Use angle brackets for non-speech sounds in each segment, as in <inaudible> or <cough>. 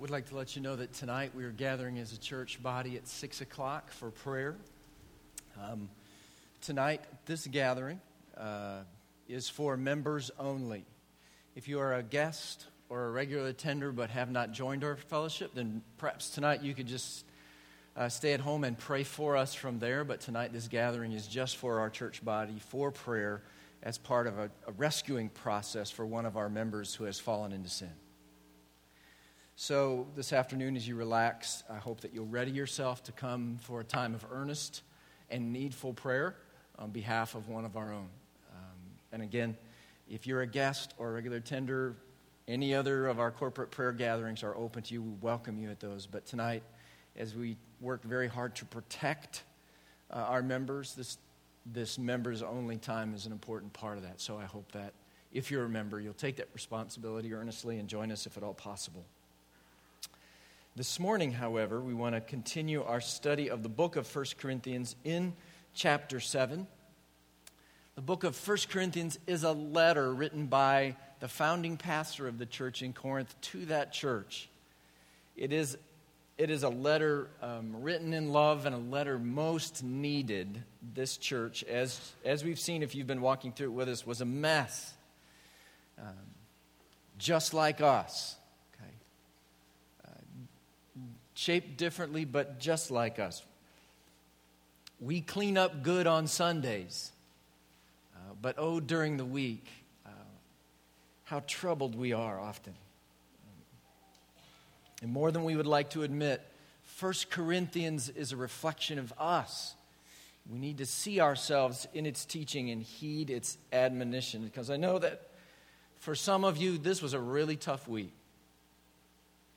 would like to let you know that tonight we are gathering as a church body at 6 o'clock for prayer. Um, tonight, this gathering uh, is for members only. If you are a guest or a regular attender but have not joined our fellowship, then perhaps tonight you could just uh, stay at home and pray for us from there. But tonight, this gathering is just for our church body for prayer as part of a, a rescuing process for one of our members who has fallen into sin. So, this afternoon, as you relax, I hope that you'll ready yourself to come for a time of earnest and needful prayer on behalf of one of our own. Um, and again, if you're a guest or a regular tender, any other of our corporate prayer gatherings are open to you. We welcome you at those. But tonight, as we work very hard to protect uh, our members, this, this members only time is an important part of that. So I hope that if you're a member, you'll take that responsibility earnestly and join us if at all possible. This morning, however, we want to continue our study of the book of 1 Corinthians in chapter 7. The book of 1 Corinthians is a letter written by the founding pastor of the church in Corinth to that church. It is, it is a letter um, written in love and a letter most needed. This church, as, as we've seen if you've been walking through it with us, was a mess. Um, just like us. Shaped differently, but just like us. We clean up good on Sundays, uh, but oh, during the week, uh, how troubled we are often. And more than we would like to admit, 1 Corinthians is a reflection of us. We need to see ourselves in its teaching and heed its admonition because I know that for some of you, this was a really tough week.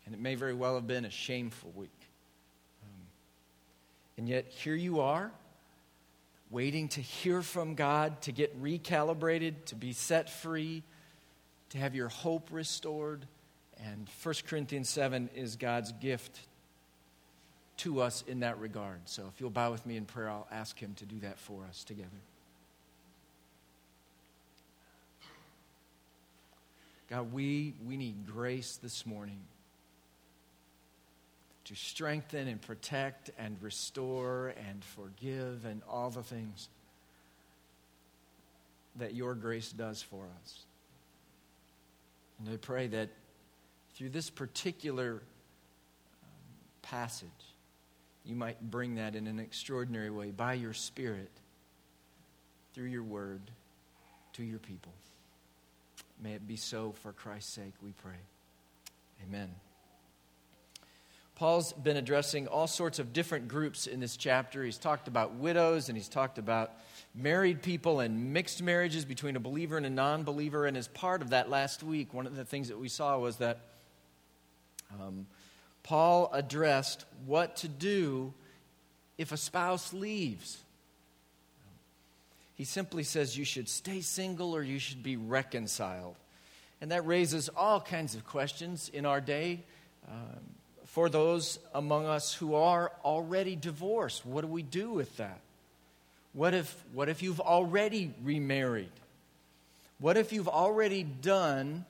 And it may very well have been a shameful week. Um, and yet, here you are, waiting to hear from God, to get recalibrated, to be set free, to have your hope restored. And 1 Corinthians 7 is God's gift to us in that regard. So if you'll bow with me in prayer, I'll ask Him to do that for us together. God, we, we need grace this morning to strengthen and protect and restore and forgive and all the things that your grace does for us. And I pray that through this particular um, passage, you might bring that in an extraordinary way by your Spirit, through your word, to your people. May it be so for Christ's sake, we pray. Amen. Paul's been addressing all sorts of different groups in this chapter. He's talked about widows and he's talked about married people and mixed marriages between a believer and a non believer. And as part of that last week, one of the things that we saw was that um, Paul addressed what to do if a spouse leaves. He simply says you should stay single or you should be reconciled. And that raises all kinds of questions in our day. Um, for those among us who are already divorced. What do we do with that? What if, what if you've already remarried? What if you've already done,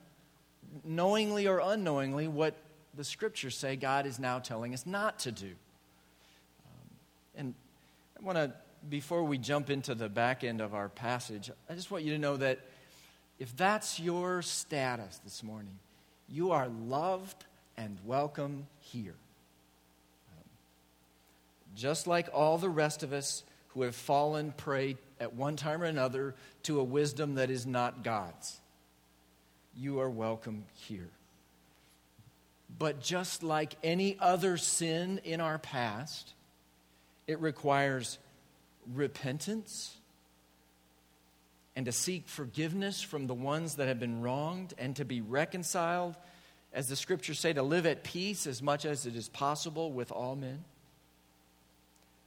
knowingly or unknowingly, what the scriptures say God is now telling us not to do? Um, and I want to, before we jump into the back end of our passage, I just want you to know that if that's your status this morning, you are loved and welcome here. Just like all the rest of us who have fallen prey at one time or another to a wisdom that is not God's, you are welcome here. But just like any other sin in our past, it requires repentance and to seek forgiveness from the ones that have been wronged and to be reconciled as the scriptures say, to live at peace as much as it is possible with all men,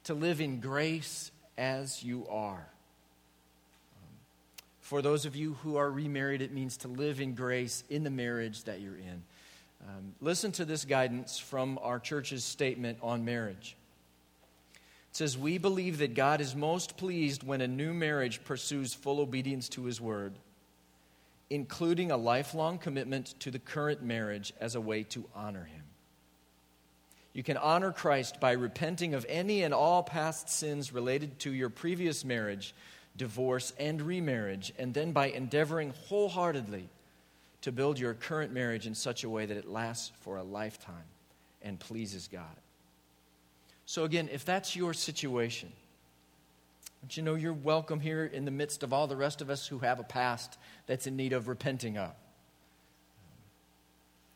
to live in grace as you are. For those of you who are remarried, it means to live in grace in the marriage that you're in. Um, listen to this guidance from our church's statement on marriage. It says, We believe that God is most pleased when a new marriage pursues full obedience to his word including a lifelong commitment to the current marriage as a way to honor him. You can honor Christ by repenting of any and all past sins related to your previous marriage, divorce, and remarriage, and then by endeavoring wholeheartedly to build your current marriage in such a way that it lasts for a lifetime and pleases God. So, again, if that's your situation, don't you know you're welcome here in the midst of all the rest of us who have a past that's in need of repenting of?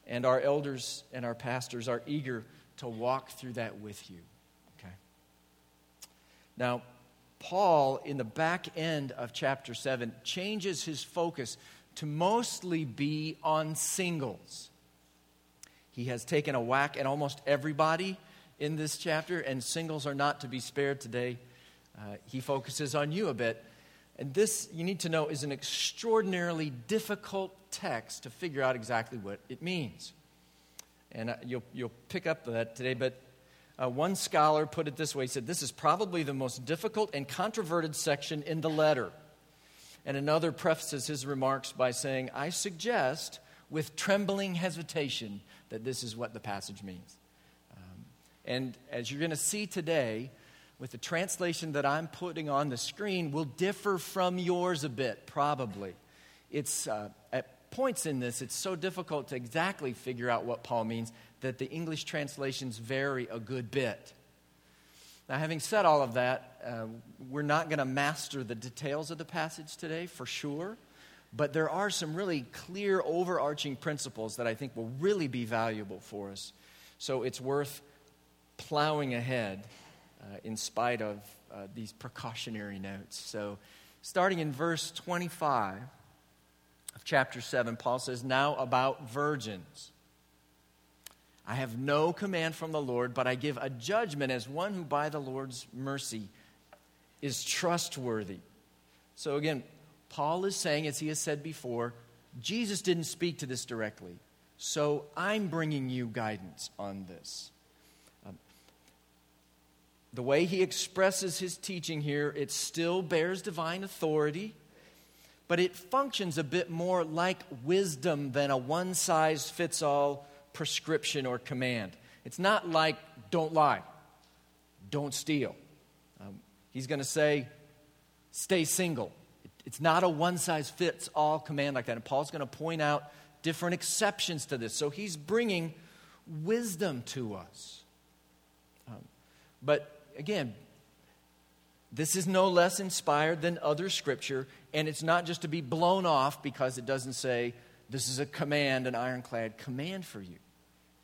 And our elders and our pastors are eager to walk through that with you. Okay? Now, Paul, in the back end of chapter 7, changes his focus to mostly be on singles. He has taken a whack at almost everybody in this chapter, and singles are not to be spared today. Uh, he focuses on you a bit. And this, you need to know, is an extraordinarily difficult text to figure out exactly what it means. And uh, you'll, you'll pick up that today, but uh, one scholar put it this way he said, This is probably the most difficult and controverted section in the letter. And another prefaces his remarks by saying, I suggest with trembling hesitation that this is what the passage means. Um, and as you're going to see today, with the translation that I'm putting on the screen, will differ from yours a bit, probably. It's uh, at points in this, it's so difficult to exactly figure out what Paul means that the English translations vary a good bit. Now, having said all of that, uh, we're not going to master the details of the passage today for sure, but there are some really clear overarching principles that I think will really be valuable for us. So it's worth plowing ahead uh, in spite of uh, these precautionary notes. So, starting in verse 25 of chapter 7, Paul says, Now about virgins. I have no command from the Lord, but I give a judgment as one who by the Lord's mercy is trustworthy. So again, Paul is saying, as he has said before, Jesus didn't speak to this directly. So I'm bringing you guidance on this. The way he expresses his teaching here, it still bears divine authority, but it functions a bit more like wisdom than a one size fits all prescription or command. It's not like, don't lie, don't steal. Um, he's going to say, stay single. It's not a one size fits all command like that. And Paul's going to point out different exceptions to this. So he's bringing wisdom to us. Um, but again, this is no less inspired than other scripture, and it's not just to be blown off because it doesn't say this is a command, an ironclad command for you.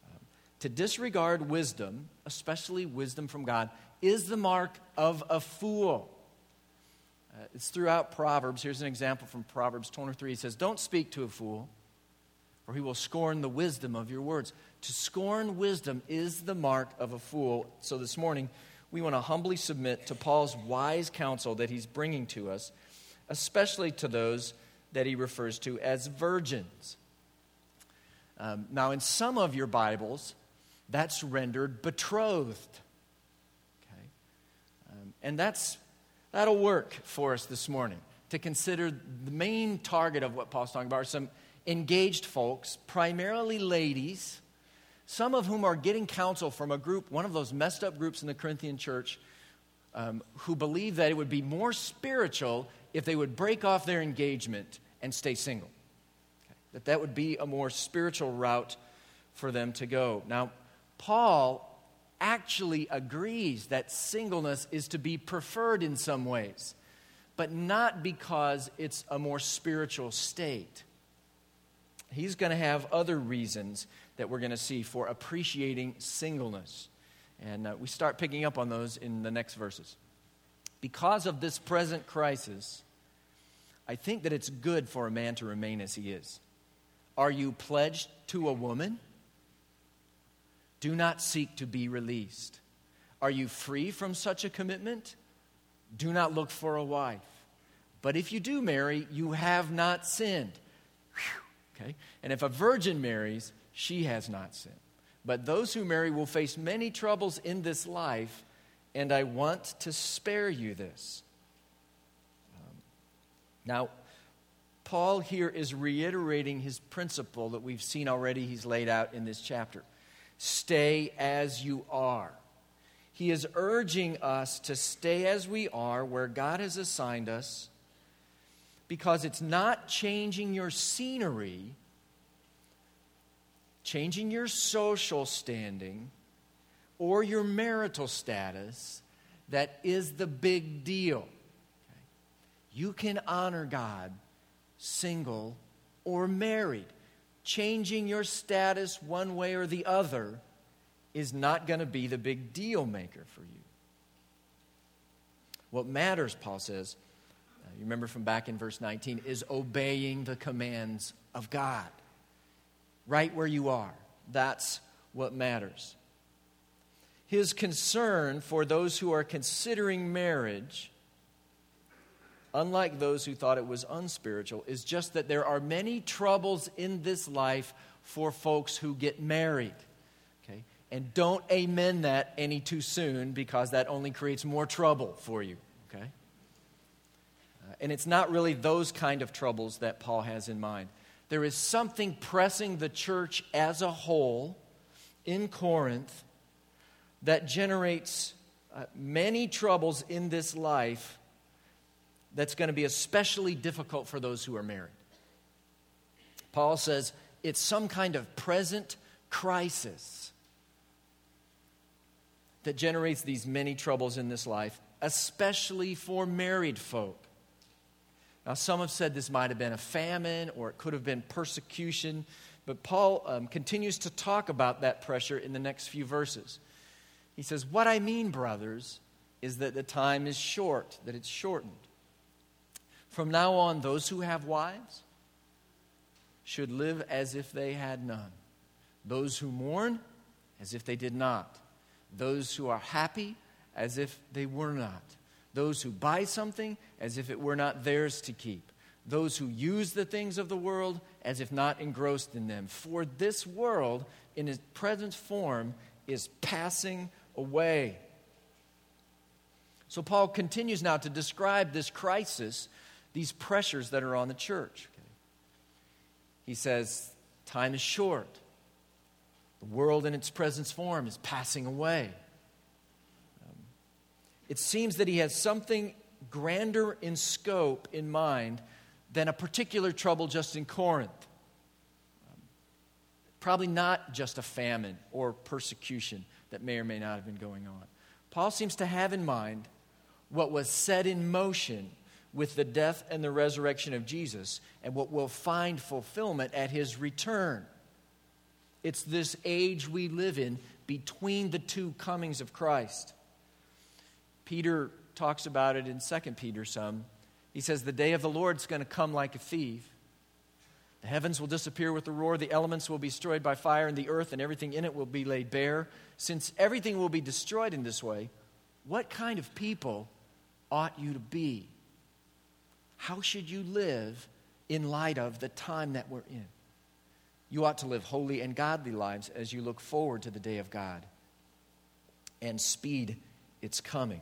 Um, to disregard wisdom, especially wisdom from God, is the mark of a fool. Uh, it's throughout Proverbs. Here's an example from Proverbs 23. It says, Don't speak to a fool, or he will scorn the wisdom of your words. To scorn wisdom is the mark of a fool. So this morning, we want to humbly submit to Paul's wise counsel that he's bringing to us, especially to those that he refers to as virgins. Um, now, in some of your Bibles, that's rendered betrothed. Okay? Um, and that's, that'll work for us this morning to consider the main target of what Paul's talking about are some engaged folks, primarily ladies, some of whom are getting counsel from a group, one of those messed up groups in the Corinthian church, um, who believe that it would be more spiritual if they would break off their engagement and stay single. Okay. That that would be a more spiritual route for them to go. Now, Paul actually agrees that singleness is to be preferred in some ways, but not because it's a more spiritual state. He's going to have other reasons that we're going to see for appreciating singleness. And uh, we start picking up on those in the next verses. Because of this present crisis, I think that it's good for a man to remain as he is. Are you pledged to a woman? Do not seek to be released. Are you free from such a commitment? Do not look for a wife. But if you do marry, you have not sinned. Whew, okay? And if a virgin marries, she has not sinned. But those who marry will face many troubles in this life, and I want to spare you this. Um, now, Paul here is reiterating his principle that we've seen already, he's laid out in this chapter Stay as you are. He is urging us to stay as we are where God has assigned us because it's not changing your scenery, changing your social standing, or your marital status that is the big deal. You can honor God single or married. Changing your status one way or the other is not going to be the big deal maker for you. What matters, Paul says, uh, you remember from back in verse 19, is obeying the commands of God. Right where you are. That's what matters. His concern for those who are considering marriage unlike those who thought it was unspiritual, is just that there are many troubles in this life for folks who get married. Okay? And don't amen that any too soon because that only creates more trouble for you. Okay? Uh, and it's not really those kind of troubles that Paul has in mind. There is something pressing the church as a whole in Corinth that generates uh, many troubles in this life that's going to be especially difficult for those who are married. Paul says it's some kind of present crisis that generates these many troubles in this life, especially for married folk. Now, some have said this might have been a famine or it could have been persecution, but Paul um, continues to talk about that pressure in the next few verses. He says, What I mean, brothers, is that the time is short, that it's shortened. From now on, those who have wives should live as if they had none. Those who mourn, as if they did not. Those who are happy, as if they were not. Those who buy something, as if it were not theirs to keep. Those who use the things of the world, as if not engrossed in them. For this world, in its present form, is passing away. So, Paul continues now to describe this crisis these pressures that are on the church. He says, Time is short. The world in its present form is passing away. It seems that he has something grander in scope in mind than a particular trouble just in Corinth. Probably not just a famine or persecution that may or may not have been going on. Paul seems to have in mind what was set in motion with the death and the resurrection of Jesus and what will find fulfillment at his return. It's this age we live in between the two comings of Christ. Peter talks about it in 2 Peter some. He says, The day of the Lord is going to come like a thief. The heavens will disappear with a roar, the elements will be destroyed by fire, and the earth and everything in it will be laid bare. Since everything will be destroyed in this way, what kind of people ought you to be? How should you live in light of the time that we're in? You ought to live holy and godly lives as you look forward to the day of God and speed its coming.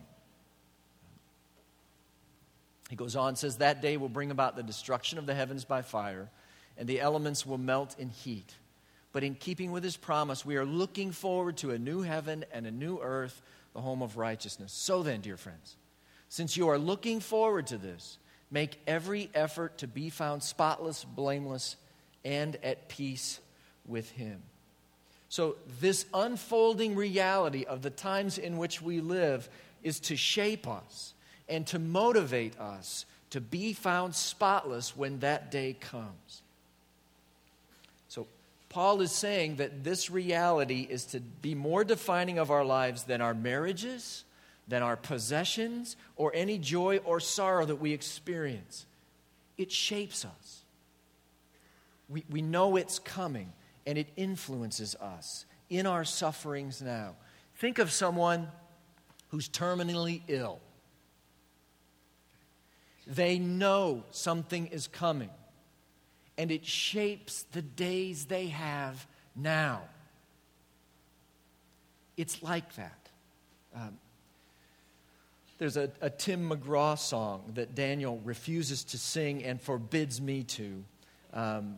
He goes on, says, That day will bring about the destruction of the heavens by fire, and the elements will melt in heat. But in keeping with his promise, we are looking forward to a new heaven and a new earth, the home of righteousness. So then, dear friends, since you are looking forward to this, Make every effort to be found spotless, blameless, and at peace with Him. So, this unfolding reality of the times in which we live is to shape us and to motivate us to be found spotless when that day comes. So, Paul is saying that this reality is to be more defining of our lives than our marriages than our possessions or any joy or sorrow that we experience. It shapes us. We, we know it's coming and it influences us in our sufferings now. Think of someone who's terminally ill. They know something is coming, and it shapes the days they have now. It's like that. Um, there's a, a Tim McGraw song that Daniel refuses to sing and forbids me to. Um,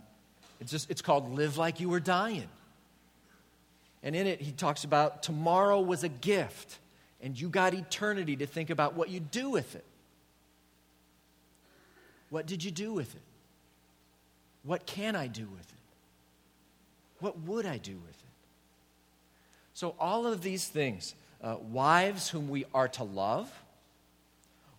it's, just, it's called Live Like You Were Dying. And in it, he talks about tomorrow was a gift, and you got eternity to think about what you do with it. What did you do with it? What can I do with it? What would I do with it? So, all of these things uh, wives whom we are to love,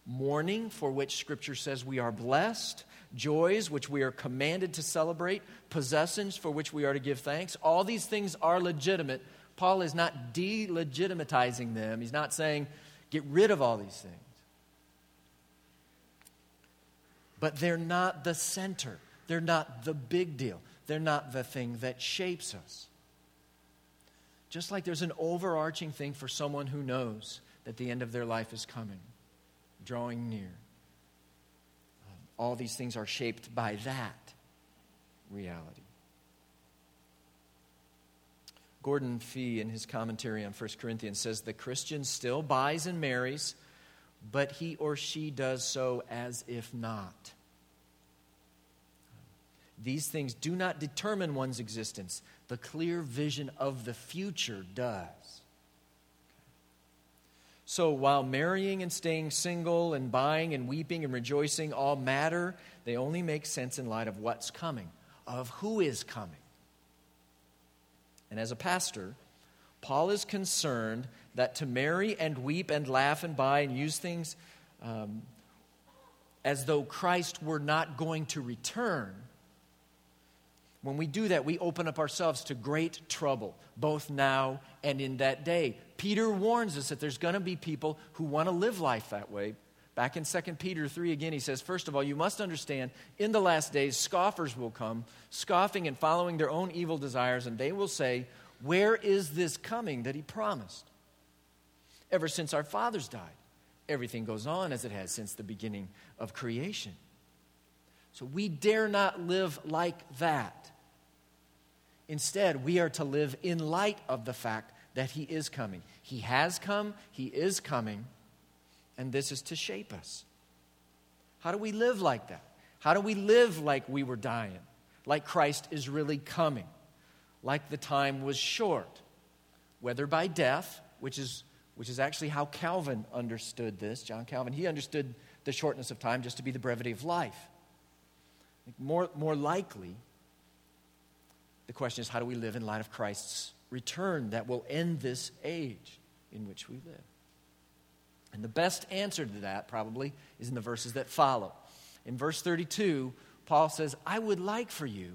mourning for which Scripture says we are blessed, joys which we are commanded to celebrate, possessions for which we are to give thanks. All these things are legitimate. Paul is not delegitimatizing them, he's not saying get rid of all these things. But they're not the center, they're not the big deal, they're not the thing that shapes us. Just like there's an overarching thing for someone who knows that the end of their life is coming, drawing near. Um, all these things are shaped by that reality. Gordon Fee, in his commentary on 1 Corinthians, says the Christian still buys and marries, but he or she does so as if not. These things do not determine one's existence. The clear vision of the future does. So while marrying and staying single and buying and weeping and rejoicing all matter, they only make sense in light of what's coming, of who is coming. And as a pastor, Paul is concerned that to marry and weep and laugh and buy and use things um, as though Christ were not going to return when we do that, we open up ourselves to great trouble, both now and in that day. Peter warns us that there's going to be people who want to live life that way. Back in 2 Peter 3 again, he says, First of all, you must understand, in the last days, scoffers will come, scoffing and following their own evil desires, and they will say, Where is this coming that he promised? Ever since our fathers died, everything goes on as it has since the beginning of creation. So we dare not live like that. Instead, we are to live in light of the fact that He is coming. He has come, He is coming, and this is to shape us. How do we live like that? How do we live like we were dying? Like Christ is really coming? Like the time was short? Whether by death, which is, which is actually how Calvin understood this, John Calvin, he understood the shortness of time just to be the brevity of life more, more likely, the question is how do we live in light of Christ's return that will end this age in which we live? And the best answer to that, probably, is in the verses that follow. In verse 32, Paul says, I would like for you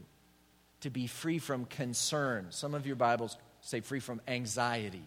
to be free from concern. Some of your Bibles say free from anxiety.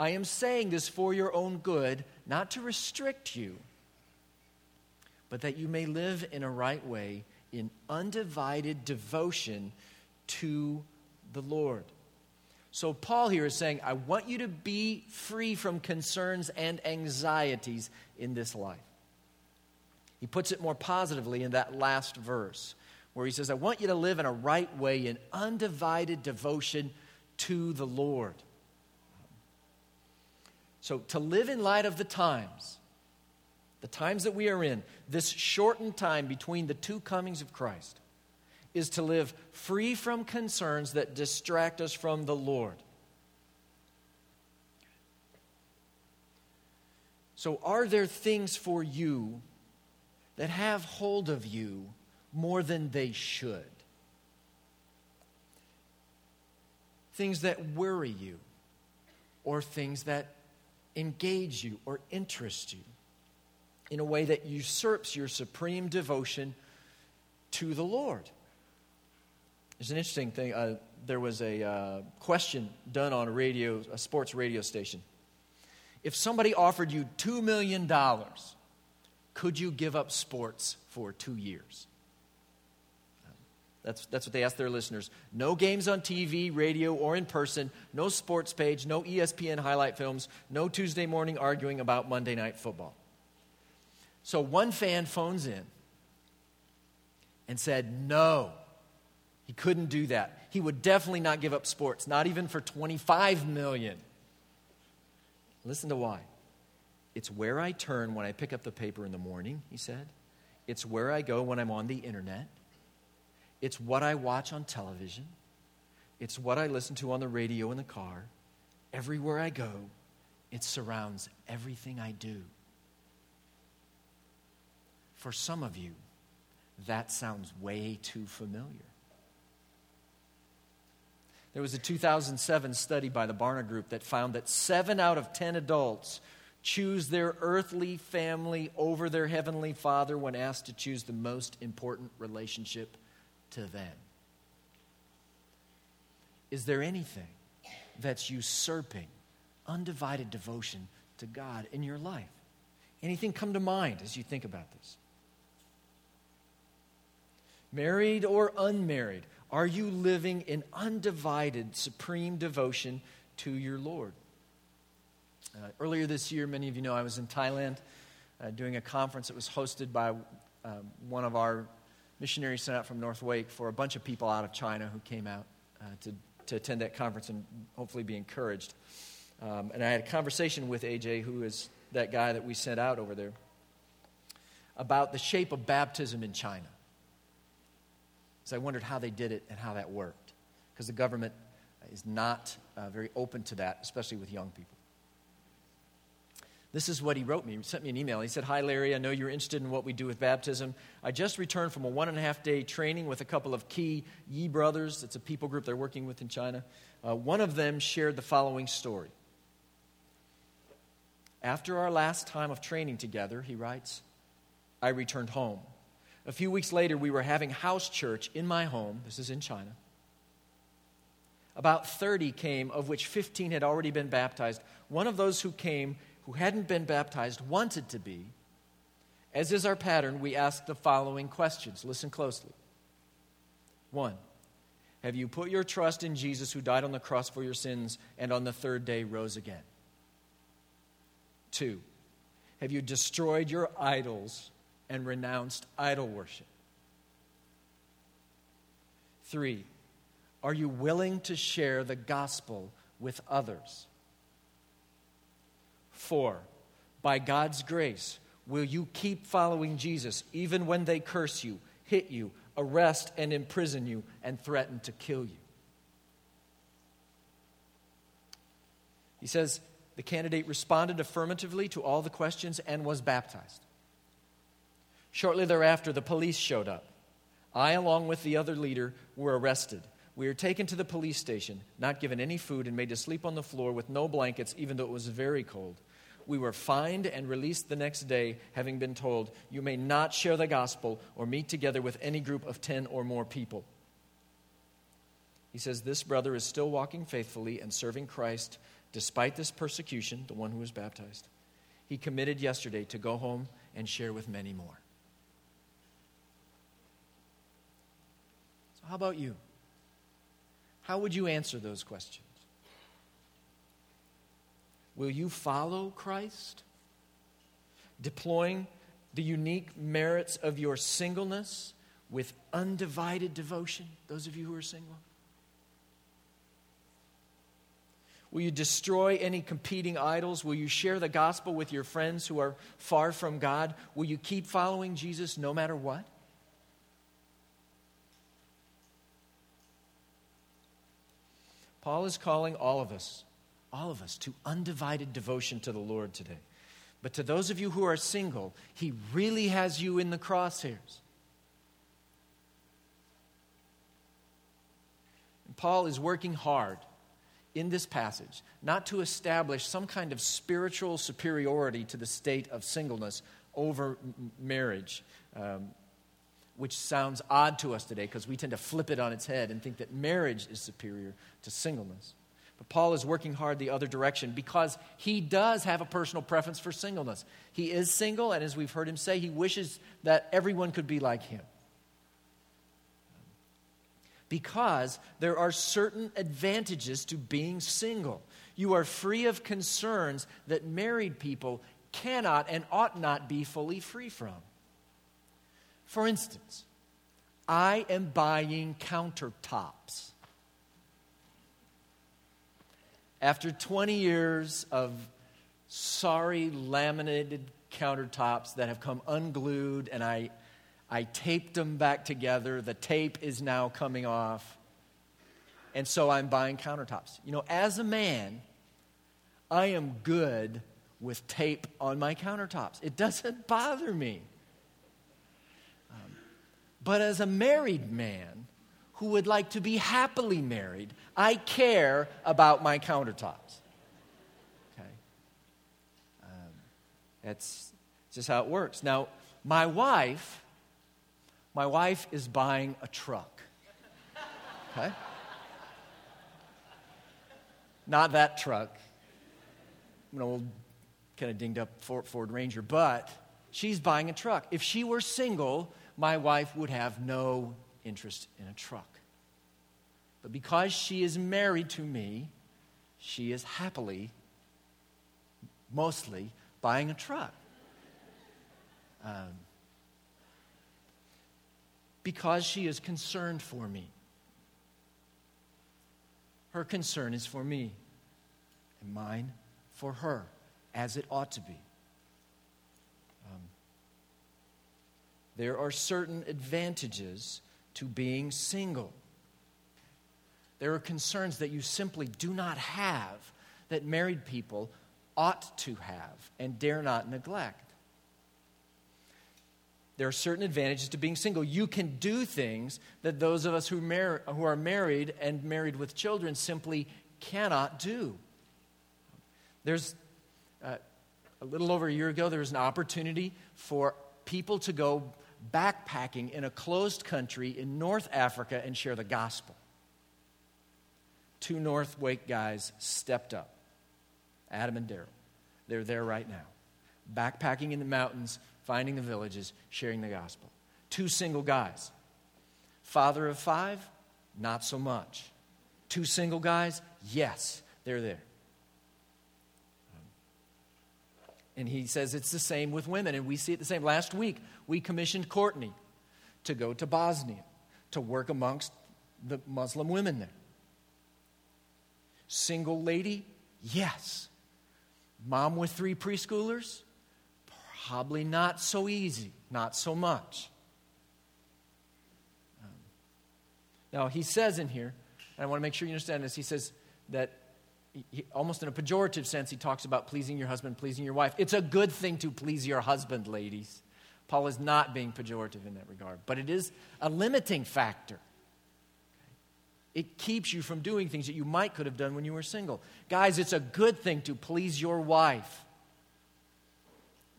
I am saying this for your own good, not to restrict you but that you may live in a right way in undivided devotion to the Lord. So, Paul here is saying, I want you to be free from concerns and anxieties in this life. He puts it more positively in that last verse, where he says, I want you to live in a right way in undivided devotion to the Lord. So, to live in light of the times, the times that we are in, this shortened time between the two comings of Christ, is to live free from concerns that distract us from the Lord. So, are there things for you that have hold of you more than they should? Things that worry you, or things that engage you or interest you? in a way that usurps your supreme devotion to the Lord. There's an interesting thing. Uh, there was a uh, question done on a radio, a sports radio station. If somebody offered you $2 million, could you give up sports for two years? That's, that's what they asked their listeners. No games on TV, radio, or in person. No sports page. No ESPN highlight films. No Tuesday morning arguing about Monday night football. So one fan phones in and said, no, he couldn't do that. He would definitely not give up sports, not even for 25 million. Listen to why. It's where I turn when I pick up the paper in the morning, he said. It's where I go when I'm on the internet. It's what I watch on television. It's what I listen to on the radio in the car. Everywhere I go, it surrounds everything I do. For some of you, that sounds way too familiar. There was a 2007 study by the Barna Group that found that seven out of 10 adults choose their earthly family over their heavenly father when asked to choose the most important relationship to them? Is there anything that's usurping undivided devotion to God in your life? Anything come to mind as you think about this? Married or unmarried, are you living in undivided, supreme devotion to your Lord? Uh, earlier this year, many of you know I was in Thailand uh, doing a conference that was hosted by uh, one of our missionaries sent out from North Wake for a bunch of people out of China who came out uh, to, to attend that conference and hopefully be encouraged. Um, and I had a conversation with AJ, who is that guy that we sent out over there, about the shape of baptism in China. So I wondered how they did it and how that worked, because the government is not uh, very open to that, especially with young people. This is what he wrote me. He sent me an email. He said, Hi, Larry. I know you're interested in what we do with baptism. I just returned from a one and a half day training with a couple of key Yi brothers. It's a people group they're working with in China. Uh, one of them shared the following story. After our last time of training together, he writes, I returned home. A few weeks later, we were having house church in my home. This is in China. About 30 came, of which 15 had already been baptized. One of those who came who hadn't been baptized wanted to be, as is our pattern, we ask the following questions. Listen closely. One, have you put your trust in Jesus who died on the cross for your sins and on the third day rose again? Two, have you destroyed your idols and renounced idol worship? Three, are you willing to share the gospel with others? Four, by God's grace, will you keep following Jesus even when they curse you, hit you, arrest and imprison you, and threaten to kill you? He says the candidate responded affirmatively to all the questions and was baptized. Shortly thereafter, the police showed up. I, along with the other leader, were arrested. We were taken to the police station, not given any food, and made to sleep on the floor with no blankets, even though it was very cold we were fined and released the next day, having been told, You may not share the gospel or meet together with any group of 10 or more people. He says, This brother is still walking faithfully and serving Christ despite this persecution, the one who was baptized. He committed yesterday to go home and share with many more. So, how about you? How would you answer those questions? Will you follow Christ? Deploying the unique merits of your singleness with undivided devotion, those of you who are single? Will you destroy any competing idols? Will you share the gospel with your friends who are far from God? Will you keep following Jesus no matter what? Paul is calling all of us all of us, to undivided devotion to the Lord today. But to those of you who are single, He really has you in the crosshairs. And Paul is working hard in this passage not to establish some kind of spiritual superiority to the state of singleness over marriage, um, which sounds odd to us today because we tend to flip it on its head and think that marriage is superior to singleness. But Paul is working hard the other direction because he does have a personal preference for singleness. He is single, and as we've heard him say, he wishes that everyone could be like him. because there are certain advantages to being single. You are free of concerns that married people cannot and ought not be fully free from. For instance, I am buying countertops. After 20 years of sorry laminated countertops that have come unglued and I, I taped them back together, the tape is now coming off. And so I'm buying countertops. You know, as a man, I am good with tape on my countertops. It doesn't bother me. But as a married man who would like to be happily married, I care about my countertops. Okay? Um, that's just how it works. Now, my wife, my wife is buying a truck. Okay? Not that truck. An old kind of dinged up Ford Ranger, but she's buying a truck. If she were single, my wife would have no interest in a truck. But because she is married to me, she is happily, mostly, buying a truck. Um, because she is concerned for me. Her concern is for me, and mine for her as it ought to be. There are certain advantages to being single. There are concerns that you simply do not have that married people ought to have and dare not neglect. There are certain advantages to being single. You can do things that those of us who, mar- who are married and married with children simply cannot do. There's uh, a little over a year ago, there was an opportunity for people to go backpacking in a closed country in North Africa and share the gospel. Two North Wake guys stepped up Adam and Daryl. They're there right now, backpacking in the mountains, finding the villages, sharing the gospel. Two single guys. Father of five, not so much. Two single guys, yes, they're there. And he says it's the same with women, and we see it the same. Last week, we commissioned Courtney to go to Bosnia to work amongst the Muslim women there. Single lady? Yes. Mom with three preschoolers? Probably not so easy, not so much. Um, now, he says in here, and I want to make sure you understand this, he says that he, almost in a pejorative sense, he talks about pleasing your husband, pleasing your wife. It's a good thing to please your husband, ladies. Paul is not being pejorative in that regard, but it is a limiting factor. It keeps you from doing things that you might could have done when you were single. Guys, it's a good thing to please your wife,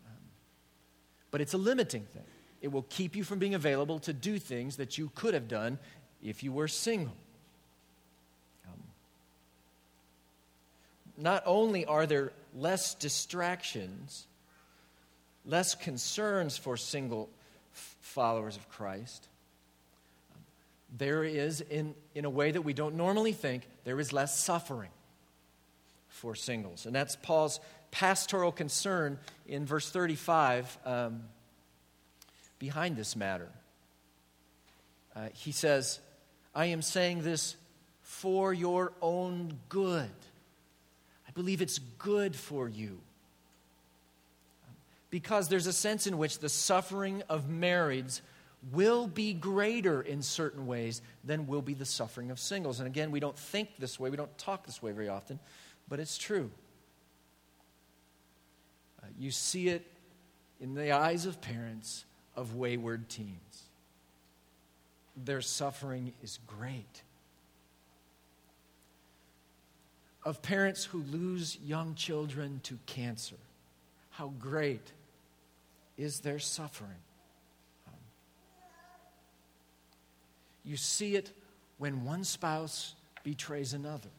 um, but it's a limiting thing. It will keep you from being available to do things that you could have done if you were single. not only are there less distractions, less concerns for single followers of Christ, there is, in, in a way that we don't normally think, there is less suffering for singles. And that's Paul's pastoral concern in verse 35 um, behind this matter. Uh, he says, I am saying this for your own good. I believe it's good for you. Because there's a sense in which the suffering of marrieds will be greater in certain ways than will be the suffering of singles. And again, we don't think this way, we don't talk this way very often, but it's true. Uh, you see it in the eyes of parents of wayward teens. Their suffering is great of parents who lose young children to cancer. How great is their suffering? Um, you see it when one spouse betrays another.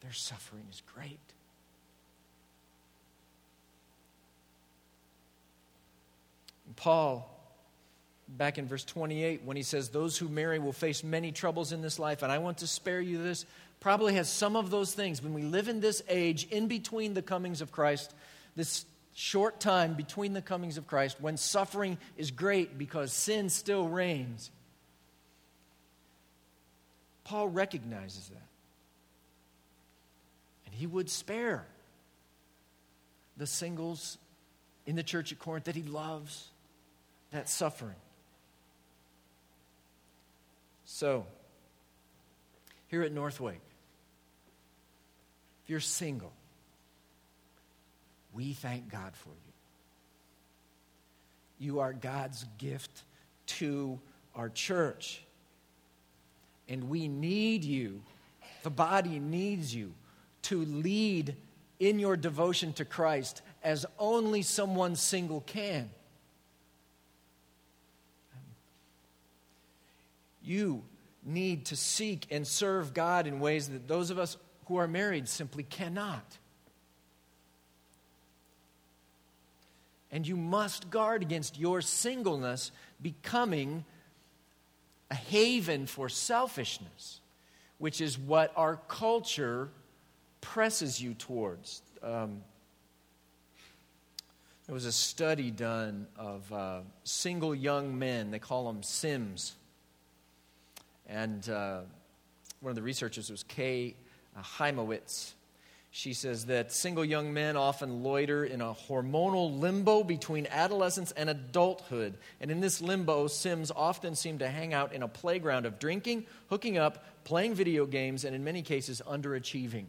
Their suffering is great. And Paul back in verse 28 when he says, Those who marry will face many troubles in this life, and I want to spare you this, probably has some of those things. When we live in this age, in between the comings of Christ, this short time between the comings of Christ, when suffering is great because sin still reigns, Paul recognizes that. And he would spare the singles in the church at Corinth that he loves that suffering. So, here at Northwake, if you're single, we thank God for you. You are God's gift to our church. And we need you, the body needs you to lead in your devotion to Christ as only someone single can. You need to seek and serve God in ways that those of us who are married simply cannot. And you must guard against your singleness becoming a haven for selfishness, which is what our culture presses you towards. Um, there was a study done of uh, single young men. They call them Sims. And uh, one of the researchers was Kay Hymowitz. She says that single young men often loiter in a hormonal limbo between adolescence and adulthood. And in this limbo, Sims often seem to hang out in a playground of drinking, hooking up, playing video games, and in many cases, underachieving.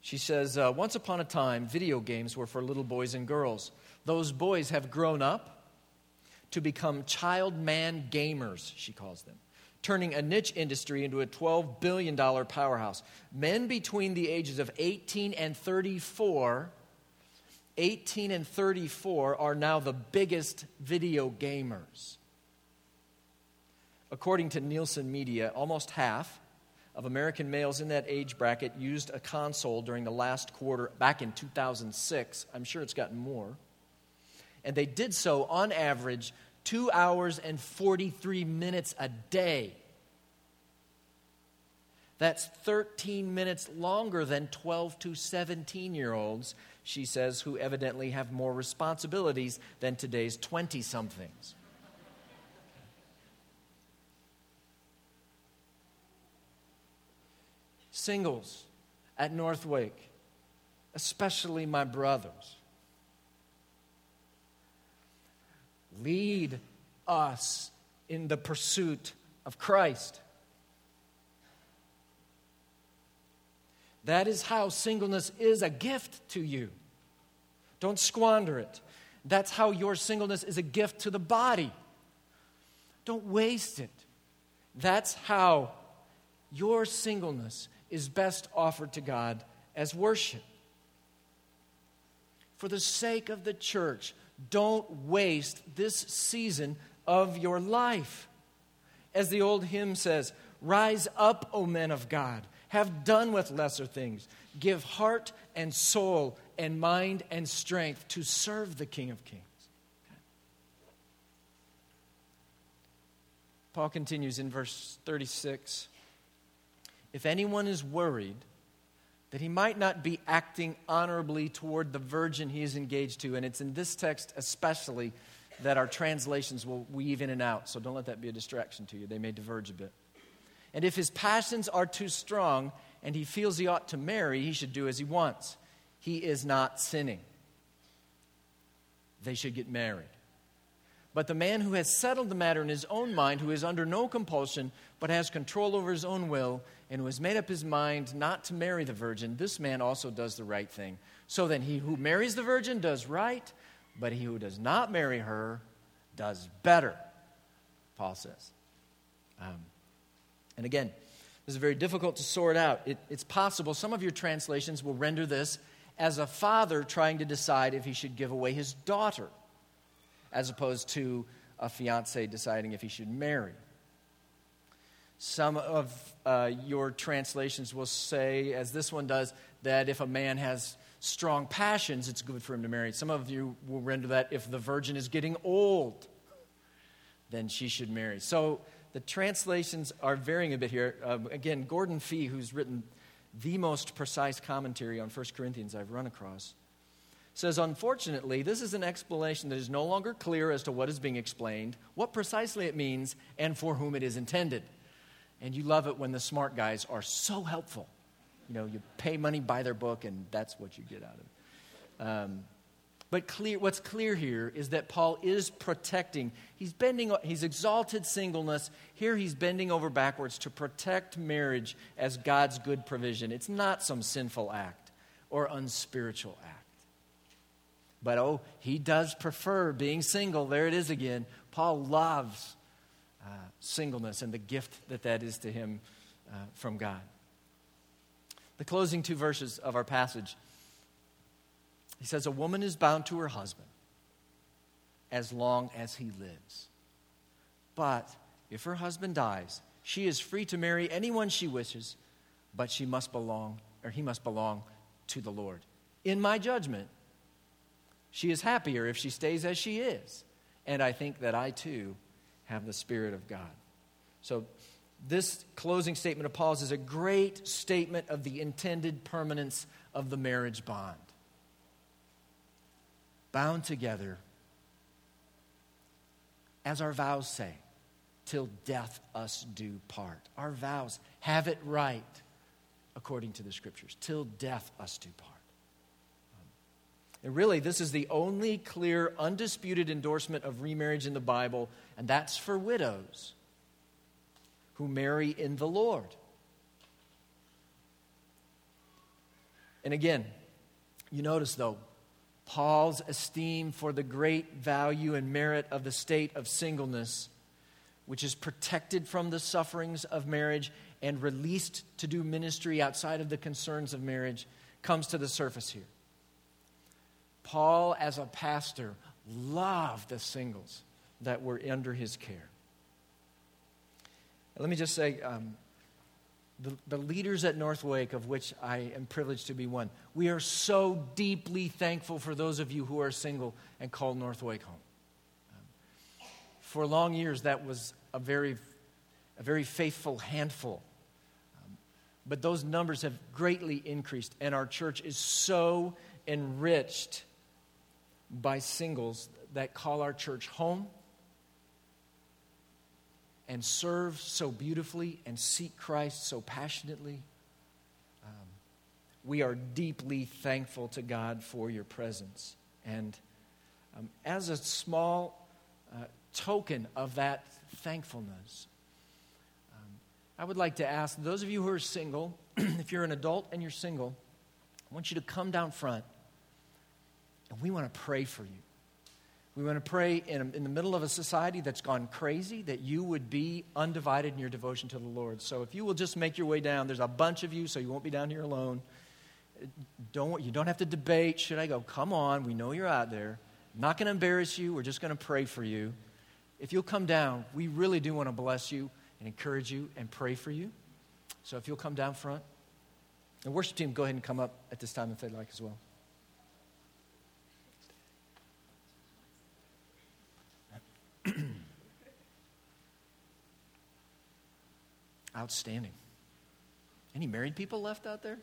She says, uh, Once upon a time, video games were for little boys and girls. Those boys have grown up to become child man gamers, she calls them, turning a niche industry into a $12 billion powerhouse. Men between the ages of 18 and 34, 18 and 34 are now the biggest video gamers. According to Nielsen Media, almost half of American males in that age bracket used a console during the last quarter back in 2006. I'm sure it's gotten more and they did so on average two hours and 43 minutes a day. That's 13 minutes longer than 12 to 17 year olds, she says, who evidently have more responsibilities than today's 20 somethings. Singles at Northwake, especially my brothers lead us in the pursuit of Christ. That is how singleness is a gift to you. Don't squander it. That's how your singleness is a gift to the body. Don't waste it. That's how your singleness is best offered to God as worship. For the sake of the church, don't waste this season of your life. As the old hymn says, Rise up, O men of God. Have done with lesser things. Give heart and soul and mind and strength to serve the King of Kings. Paul continues in verse 36 If anyone is worried, that he might not be acting honorably toward the virgin he is engaged to. And it's in this text especially that our translations will weave in and out. So don't let that be a distraction to you. They may diverge a bit. And if his passions are too strong and he feels he ought to marry, he should do as he wants. He is not sinning. They should get married. But the man who has settled the matter in his own mind, who is under no compulsion, but has control over his own will, and who has made up his mind not to marry the virgin, this man also does the right thing. So then he who marries the virgin does right, but he who does not marry her does better, Paul says. Um, and again, this is very difficult to sort out. It, it's possible some of your translations will render this as a father trying to decide if he should give away his daughter as opposed to a fiance deciding if he should marry. Some of uh, your translations will say, as this one does, that if a man has strong passions, it's good for him to marry. Some of you will render that if the virgin is getting old, then she should marry. So the translations are varying a bit here. Uh, again, Gordon Fee, who's written the most precise commentary on 1 Corinthians I've run across, says, Unfortunately, this is an explanation that is no longer clear as to what is being explained, what precisely it means, and for whom it is intended. And you love it when the smart guys are so helpful. You know, you pay money, buy their book, and that's what you get out of it. Um, but clear, what's clear here is that Paul is protecting. He's bending, he's exalted singleness. Here he's bending over backwards to protect marriage as God's good provision. It's not some sinful act or unspiritual act. But oh, he does prefer being single. There it is again. Paul loves uh, singleness and the gift that that is to him uh, from God. The closing two verses of our passage he says, A woman is bound to her husband as long as he lives. But if her husband dies, she is free to marry anyone she wishes, but she must belong, or he must belong to the Lord. In my judgment, she is happier if she stays as she is. And I think that I too have the Spirit of God. So, this closing statement of Paul's is a great statement of the intended permanence of the marriage bond bound together, as our vows say, till death us do part. Our vows, have it right according to the scriptures, till death us do part. Um, and really, this is the only clear, undisputed endorsement of remarriage in the Bible, and that's for widows who marry in the Lord. And again, you notice though, Paul's esteem for the great value and merit of the state of singleness, which is protected from the sufferings of marriage and released to do ministry outside of the concerns of marriage, comes to the surface here. Paul, as a pastor, loved the singles that were under his care. Let me just say, um, the, the leaders at Northwake, of which I am privileged to be one, we are so deeply thankful for those of you who are single and call Northwake home. Um, for long years, that was a very, a very faithful handful. Um, but those numbers have greatly increased, and our church is so enriched by singles that call our church home and serve so beautifully and seek Christ so passionately. Um, we are deeply thankful to God for your presence. And um, as a small uh, token of that thankfulness, um, I would like to ask those of you who are single, <clears throat> if you're an adult and you're single, I want you to come down front and we want to pray for you. We want to pray in, in the middle of a society that's gone crazy that you would be undivided in your devotion to the Lord. So if you will just make your way down, there's a bunch of you, so you won't be down here alone. Don't, you don't have to debate. Should I go? Come on, we know you're out there. I'm not going to embarrass you. We're just going to pray for you. If you'll come down, we really do want to bless you and encourage you and pray for you. So if you'll come down front, the worship team, go ahead and come up at this time if they'd like as well. Outstanding. Any married people left out there?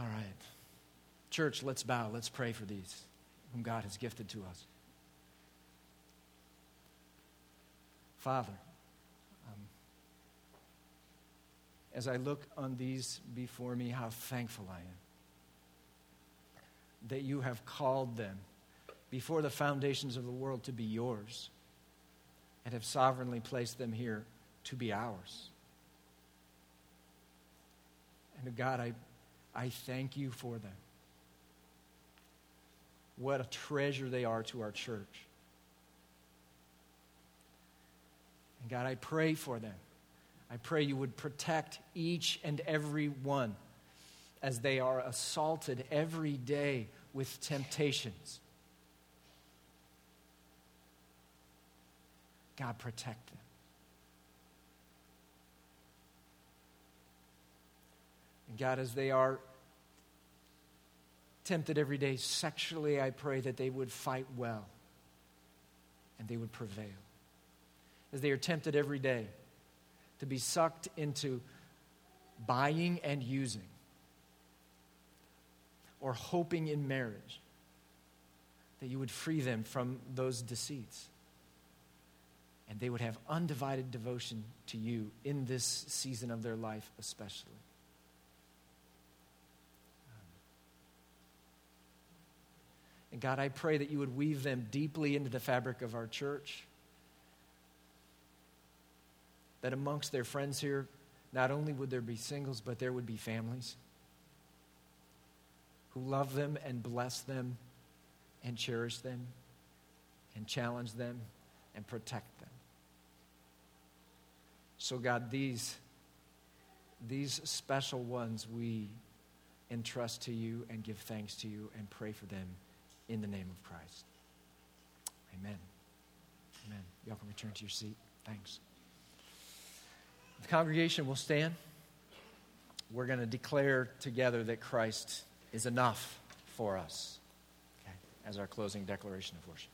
All right. Church, let's bow. Let's pray for these whom God has gifted to us. Father, um, as I look on these before me, how thankful I am that you have called them before the foundations of the world to be yours and have sovereignly placed them here to be ours. And God, I, I thank you for them. What a treasure they are to our church. And God, I pray for them. I pray you would protect each and every one as they are assaulted every day with temptations. God, protect them. And God, as they are tempted every day sexually, I pray that they would fight well and they would prevail. As they are tempted every day to be sucked into buying and using or hoping in marriage, that you would free them from those deceits. And they would have undivided devotion to you in this season of their life, especially. And God, I pray that you would weave them deeply into the fabric of our church. That amongst their friends here, not only would there be singles, but there would be families who love them and bless them and cherish them and challenge them and protect them. So, God, these, these special ones we entrust to you and give thanks to you and pray for them in the name of Christ. Amen. Amen. Y'all can return to your seat. Thanks. The congregation will stand. We're going to declare together that Christ is enough for us okay, as our closing declaration of worship.